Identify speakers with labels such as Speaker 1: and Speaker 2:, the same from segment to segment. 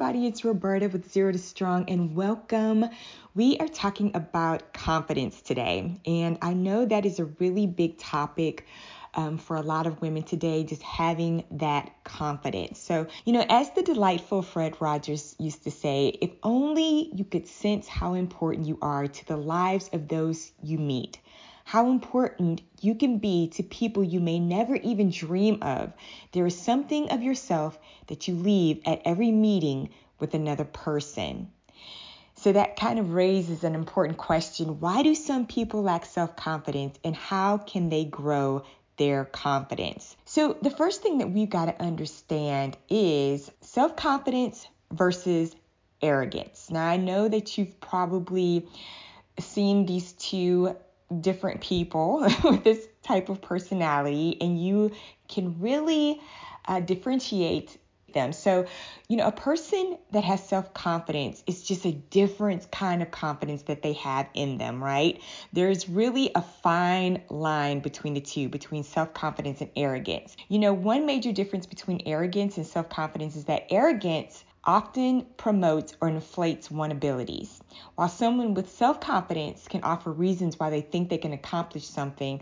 Speaker 1: everybody, it's Roberta with Zero to Strong, and welcome. We are talking about confidence today, and I know that is a really big topic. Um, for a lot of women today, just having that confidence. So, you know, as the delightful Fred Rogers used to say, if only you could sense how important you are to the lives of those you meet how important you can be to people you may never even dream of. There is something of yourself that you leave at every meeting with another person. So that kind of raises an important question. Why do some people lack self confidence and how can they grow their confidence? So, the first thing that we've got to understand is self confidence versus arrogance. Now, I know that you've probably seen these two different people with this type of personality, and you can really uh, differentiate them. So, you know, a person that has self confidence is just a different kind of confidence that they have in them, right? There's really a fine line between the two, between self confidence and arrogance. You know, one major difference between arrogance and self confidence is that arrogance often promotes or inflates one's abilities, while someone with self confidence can offer reasons why they think they can accomplish something,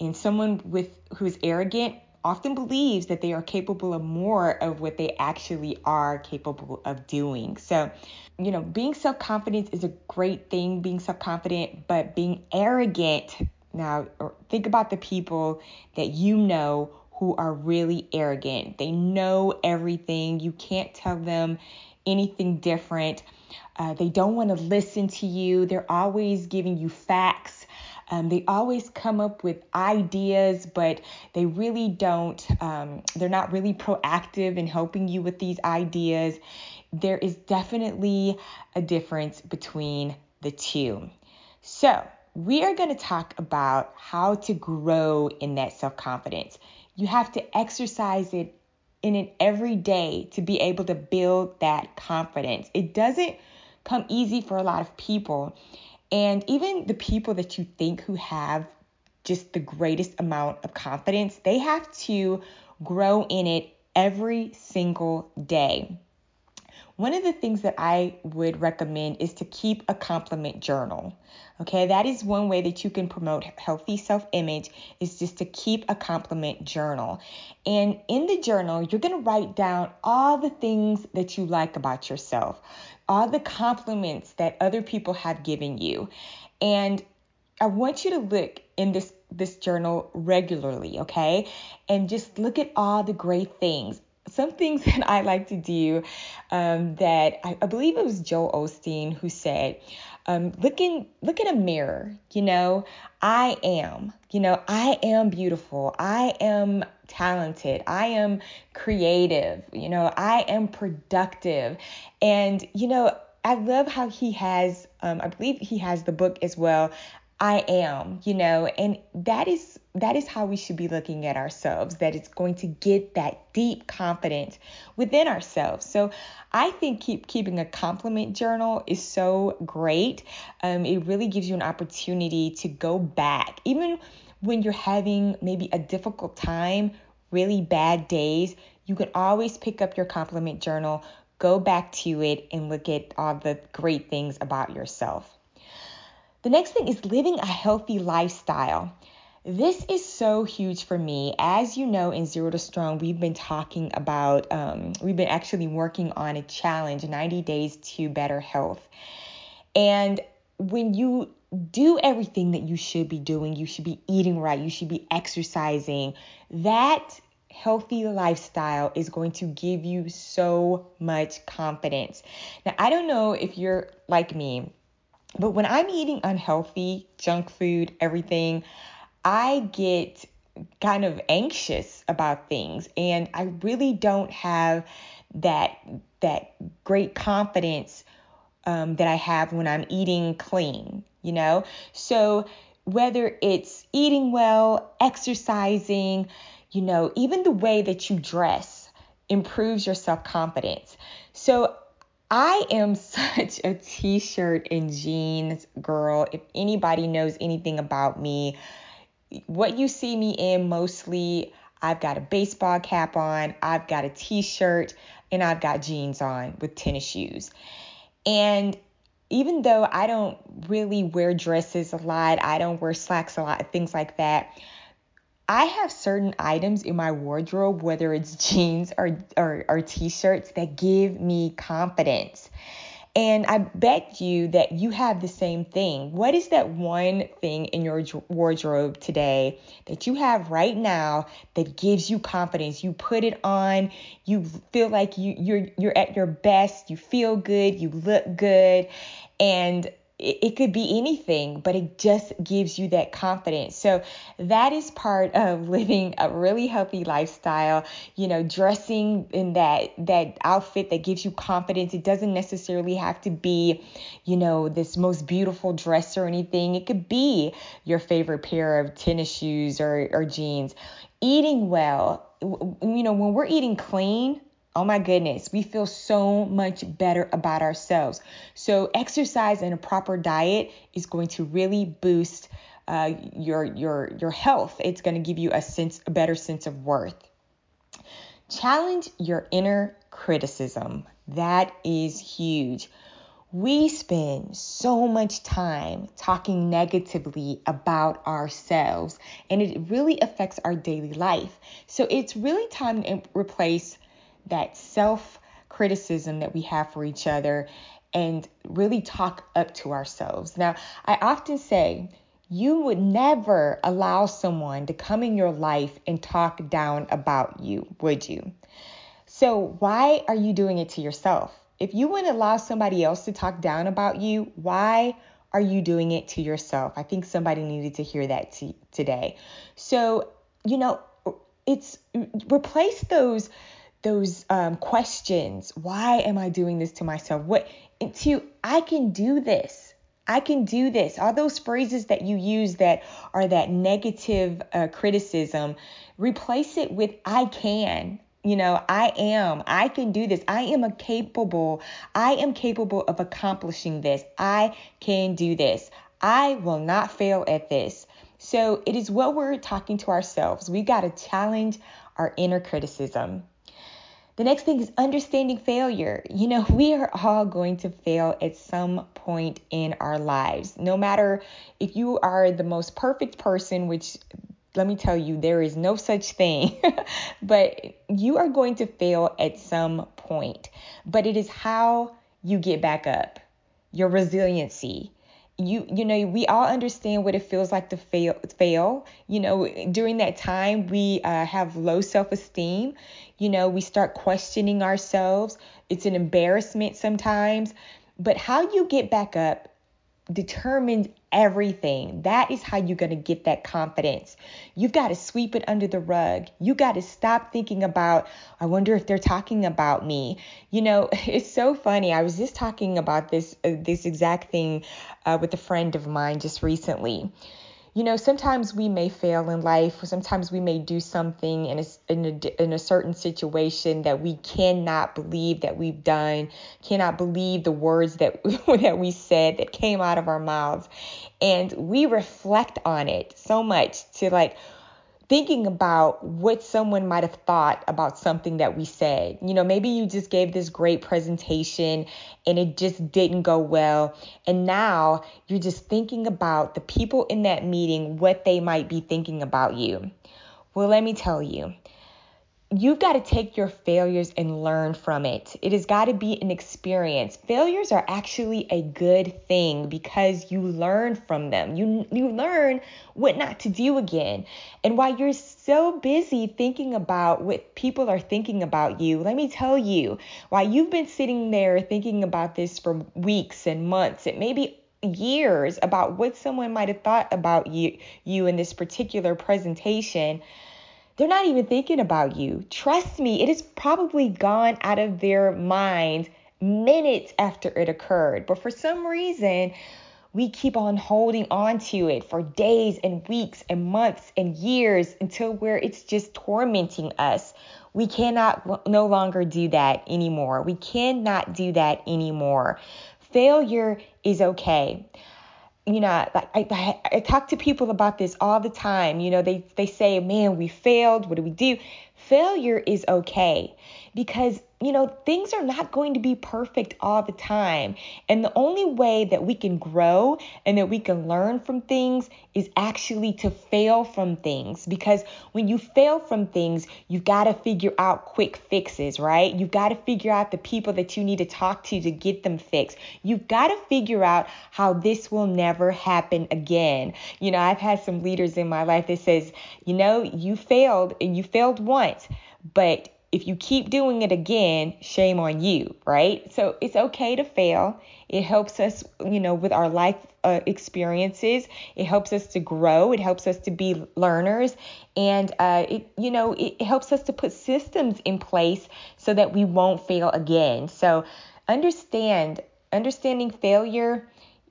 Speaker 1: and someone with who is arrogant often believes that they are capable of more of what they actually are capable of doing. So, you know, being self confident is a great thing, being self confident, but being arrogant. Now, think about the people that you know who are really arrogant. They know everything. You can't tell them anything different. Uh, they don't want to listen to you. They're always giving you facts. Um, they always come up with ideas, but they really don't, um, they're not really proactive in helping you with these ideas. There is definitely a difference between the two. So, we are going to talk about how to grow in that self confidence. You have to exercise it in it every day to be able to build that confidence. It doesn't come easy for a lot of people. And even the people that you think who have just the greatest amount of confidence, they have to grow in it every single day. One of the things that I would recommend is to keep a compliment journal. Okay, that is one way that you can promote healthy self image, is just to keep a compliment journal. And in the journal, you're going to write down all the things that you like about yourself, all the compliments that other people have given you. And I want you to look in this this journal regularly, okay? And just look at all the great things some things that I like to do um, that I, I, believe it was Joel Osteen who said, um, look in look in a mirror, you know, I am, you know, I am beautiful, I am talented, I am creative, you know, I am productive. And, you know, I love how he has, um, I believe he has the book as well. I am, you know, and that is that is how we should be looking at ourselves that it's going to get that deep confidence within ourselves. So I think keep keeping a compliment journal is so great. Um, it really gives you an opportunity to go back, even when you're having maybe a difficult time, really bad days. You can always pick up your compliment journal, go back to it, and look at all the great things about yourself. The next thing is living a healthy lifestyle. This is so huge for me. As you know, in Zero to Strong, we've been talking about, um, we've been actually working on a challenge 90 days to better health. And when you do everything that you should be doing, you should be eating right, you should be exercising, that healthy lifestyle is going to give you so much confidence. Now, I don't know if you're like me but when I'm eating unhealthy, junk food, everything, I get kind of anxious about things and I really don't have that that great confidence um, that I have when I'm eating clean, you know? So whether it's eating well, exercising, you know, even the way that you dress improves your self-confidence. So I am such a t shirt and jeans girl. If anybody knows anything about me, what you see me in mostly, I've got a baseball cap on, I've got a t shirt, and I've got jeans on with tennis shoes. And even though I don't really wear dresses a lot, I don't wear slacks a lot, things like that. I have certain items in my wardrobe, whether it's jeans or, or, or t shirts, that give me confidence. And I bet you that you have the same thing. What is that one thing in your wardrobe today that you have right now that gives you confidence? You put it on, you feel like you, you're you're at your best, you feel good, you look good, and it, it could be anything, but it just gives you that confidence. So that is part of living a really healthy lifestyle, you know, dressing in that that outfit that gives you confidence. It doesn't necessarily have to be, you know, this most beautiful dress or anything. It could be your favorite pair of tennis shoes or, or jeans. Eating well, you know, when we're eating clean, Oh my goodness, we feel so much better about ourselves. So, exercise and a proper diet is going to really boost uh, your your your health. It's going to give you a sense, a better sense of worth. Challenge your inner criticism. That is huge. We spend so much time talking negatively about ourselves, and it really affects our daily life. So, it's really time to replace that self criticism that we have for each other and really talk up to ourselves. Now, I often say, you would never allow someone to come in your life and talk down about you, would you? So, why are you doing it to yourself? If you wouldn't allow somebody else to talk down about you, why are you doing it to yourself? I think somebody needed to hear that t- today. So, you know, it's replace those those um, questions. Why am I doing this to myself? What to I can do this. I can do this. All those phrases that you use that are that negative uh, criticism, replace it with I can. You know, I am. I can do this. I am a capable. I am capable of accomplishing this. I can do this. I will not fail at this. So it is what we're talking to ourselves. We got to challenge our inner criticism. The next thing is understanding failure. You know, we are all going to fail at some point in our lives. No matter if you are the most perfect person, which let me tell you, there is no such thing, but you are going to fail at some point. But it is how you get back up, your resiliency you you know we all understand what it feels like to fail fail. You know during that time we uh, have low self-esteem. You know we start questioning ourselves. It's an embarrassment sometimes. But how you get back up determines everything. That is how you're going to get that confidence. You've got to sweep it under the rug. You got to stop thinking about, I wonder if they're talking about me. You know, it's so funny. I was just talking about this uh, this exact thing uh, with a friend of mine just recently you know, sometimes we may fail in life, or sometimes we may do something in a, in a, in a certain situation that we cannot believe that we've done, cannot believe the words that, that we said that came out of our mouths. And we reflect on it so much to like, thinking about what someone might have thought about something that we said. You know, maybe you just gave this great presentation and it just didn't go well. And now you're just thinking about the people in that meeting, what they might be thinking about you. Well, let me tell you, you've got to take your failures and learn from it. It has got to be an experience. Failures are actually a good thing because you learn from them. You you learn what not to do again. And while you're so busy thinking about what people are thinking about you, let me tell you, while you've been sitting there thinking about this for weeks and months, it may be years about what someone might have thought about you you in this particular presentation they're not even thinking about you. Trust me, it has probably gone out of their minds minutes after it occurred. But for some reason, we keep on holding on to it for days and weeks and months and years until where it's just tormenting us. We cannot no longer do that anymore. We cannot do that anymore. Failure is okay you know, like I, I, talk to people about this all the time. You know, they, they say, man, we failed. What do we do? Failure is okay because you know, things are not going to be perfect all the time. And the only way that we can grow and that we can learn from things is actually to fail from things. Because when you fail from things, you've got to figure out quick fixes, right? You've got to figure out the people that you need to talk to to get them fixed. You've got to figure out how this will never happen again. You know, I've had some leaders in my life that says, you know, you failed and you failed once, but if you keep doing it again, shame on you, right? So it's okay to fail. It helps us, you know, with our life uh, experiences. It helps us to grow. It helps us to be learners, and uh, it, you know, it helps us to put systems in place so that we won't fail again. So understand, understanding failure.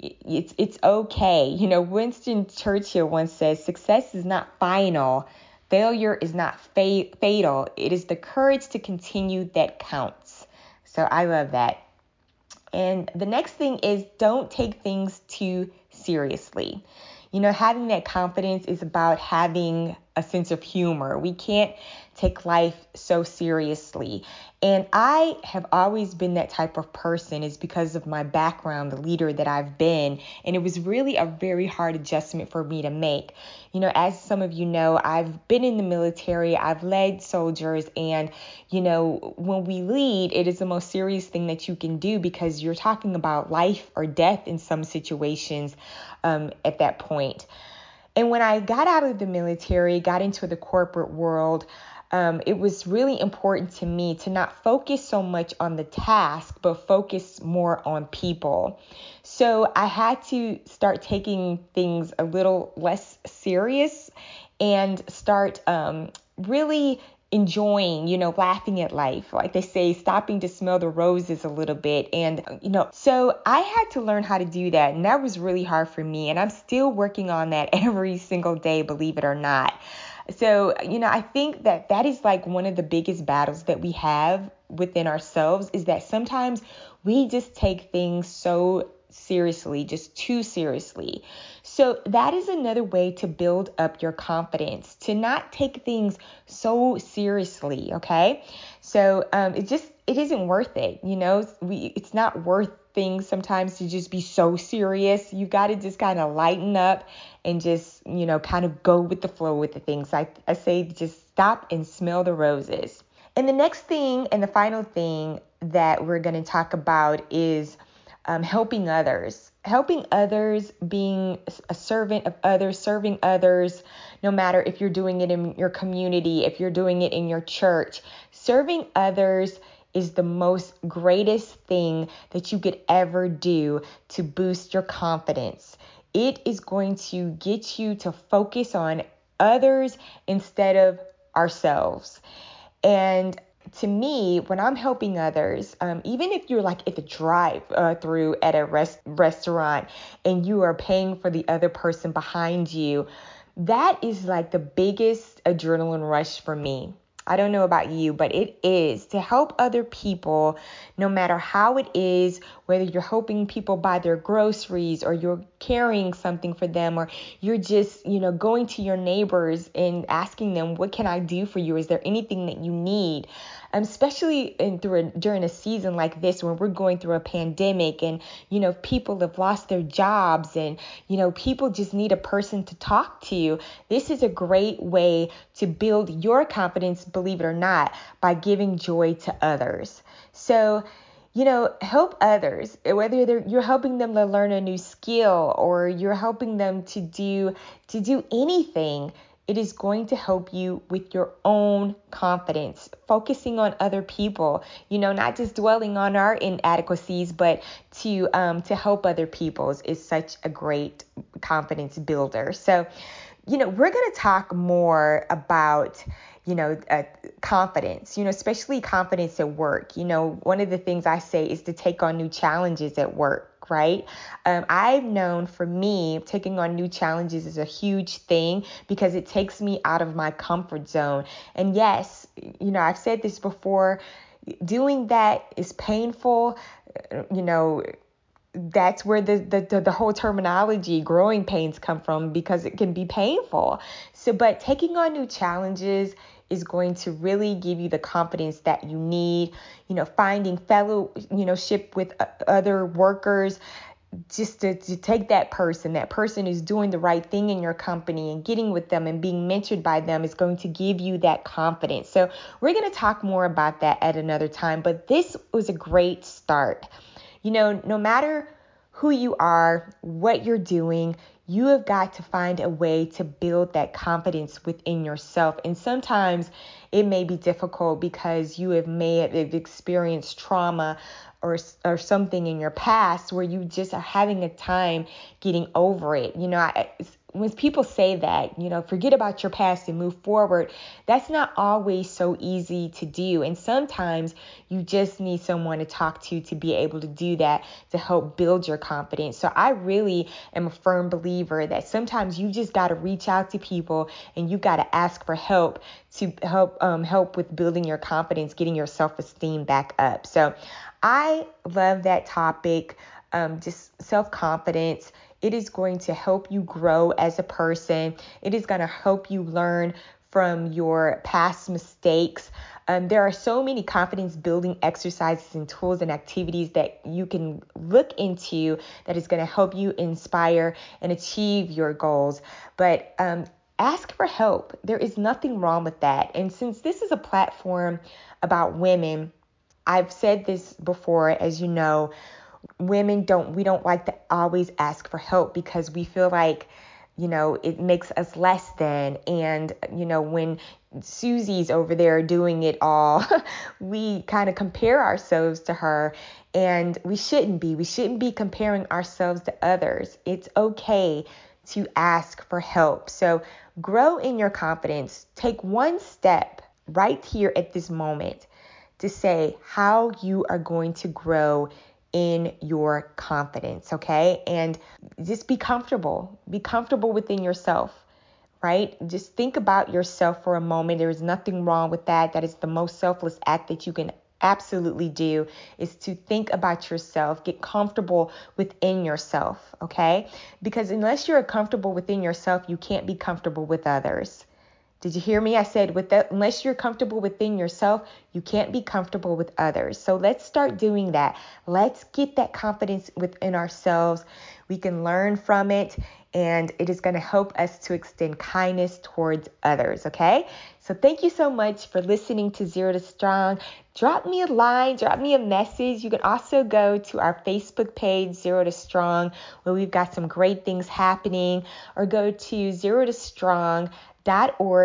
Speaker 1: It's it's okay. You know, Winston Churchill once said, "Success is not final." Failure is not fa- fatal, it is the courage to continue that counts. So I love that. And the next thing is don't take things too seriously. You know, having that confidence is about having a sense of humor. We can't take life so seriously. And I have always been that type of person is because of my background, the leader that I've been, and it was really a very hard adjustment for me to make. You know, as some of you know, I've been in the military, I've led soldiers, and you know, when we lead, it is the most serious thing that you can do because you're talking about life or death in some situations um, at that point. And when I got out of the military, got into the corporate world, um, it was really important to me to not focus so much on the task, but focus more on people. So I had to start taking things a little less serious and start um, really enjoying, you know, laughing at life. Like they say, stopping to smell the roses a little bit. And, you know, so I had to learn how to do that. And that was really hard for me. And I'm still working on that every single day, believe it or not. So, you know, I think that that is like one of the biggest battles that we have within ourselves is that sometimes we just take things so seriously, just too seriously. So, that is another way to build up your confidence, to not take things so seriously, okay? So, um, it just it isn't worth it, you know. We it's not worth things sometimes to just be so serious. You got to just kind of lighten up and just, you know, kind of go with the flow with the things. I, I say just stop and smell the roses. And the next thing and the final thing that we're going to talk about is um, helping others. Helping others, being a servant of others, serving others, no matter if you're doing it in your community, if you're doing it in your church. Serving others is the most greatest thing that you could ever do to boost your confidence. It is going to get you to focus on others instead of ourselves. And to me, when I'm helping others, um, even if you're like at the drive uh, through at a rest- restaurant and you are paying for the other person behind you, that is like the biggest adrenaline rush for me. I don't know about you, but it is to help other people, no matter how it is, whether you're helping people buy their groceries or you're carrying something for them or you're just, you know, going to your neighbors and asking them, what can I do for you? Is there anything that you need? Um, especially in through a, during a season like this when we're going through a pandemic and, you know, people have lost their jobs and, you know, people just need a person to talk to. This is a great way to build your confidence, believe it or not, by giving joy to others. So, you know, help others, whether you're helping them to learn a new skill or you're helping them to do to do anything, it is going to help you with your own confidence, focusing on other people, you know, not just dwelling on our inadequacies, but to um, to help other people's is such a great confidence builder. So, you know, we're going to talk more about, you know, uh, confidence, you know, especially confidence at work. You know, one of the things I say is to take on new challenges at work, right? Um, I've known for me, taking on new challenges is a huge thing because it takes me out of my comfort zone. And yes, you know, I've said this before, doing that is painful, you know that's where the, the, the whole terminology growing pains come from because it can be painful so but taking on new challenges is going to really give you the confidence that you need. You know, finding fellow, you know, ship with other workers just to, to take that person, that person who's doing the right thing in your company and getting with them and being mentored by them is going to give you that confidence. So, we're going to talk more about that at another time, but this was a great start. You know, no matter who you are, what you're doing, you have got to find a way to build that confidence within yourself. And sometimes it may be difficult because you have may have experienced trauma or or something in your past where you just are having a time getting over it. You know, I, when people say that, you know, forget about your past and move forward, that's not always so easy to do. And sometimes you just need someone to talk to to be able to do that to help build your confidence. So I really am a firm believer that sometimes you just got to reach out to people and you got to ask for help to help um, help with building your confidence, getting your self-esteem back up. So I love that topic, um, just self-confidence it is going to help you grow as a person. It is going to help you learn from your past mistakes. Um, there are so many confidence building exercises and tools and activities that you can look into that is going to help you inspire and achieve your goals. But um, ask for help. There is nothing wrong with that. And since this is a platform about women, I've said this before, as you know, women don't we don't like to always ask for help because we feel like you know it makes us less than. And you know when Susie's over there doing it all we kind of compare ourselves to her. And we shouldn't be. We shouldn't be comparing ourselves to others. It's okay to ask for help. So grow in your confidence. Take one step right here at this moment to say how you are going to grow in your confidence, okay? And just be comfortable. Be comfortable within yourself, right? Just think about yourself for a moment. There is nothing wrong with that. That is the most selfless act that you can absolutely do is to think about yourself, get comfortable within yourself, okay? Because unless you're comfortable within yourself, you can't be comfortable with others. Did you hear me? I said, with that, unless you're comfortable within yourself, you can't be comfortable with others. So let's start doing that. Let's get that confidence within ourselves. We can learn from it, and it is going to help us to extend kindness towards others. Okay. So thank you so much for listening to Zero to Strong. Drop me a line, drop me a message. You can also go to our Facebook page, Zero to Strong, where we've got some great things happening, or go to Zero to Strong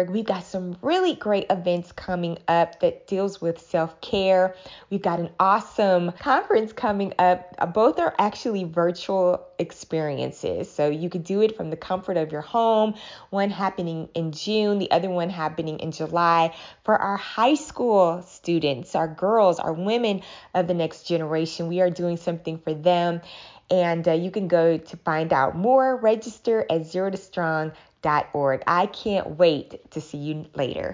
Speaker 1: We've got some really great events coming up that deals with self-care. We've got an awesome conference coming up. Uh, both are actually virtual experiences. So you could do it from the comfort of your home. One happening in June, the other one happening in July for our high school students, our girls, our women of the next generation. We are doing something for them. And uh, you can go to find out more, register at zero to strong I can't wait to see you later.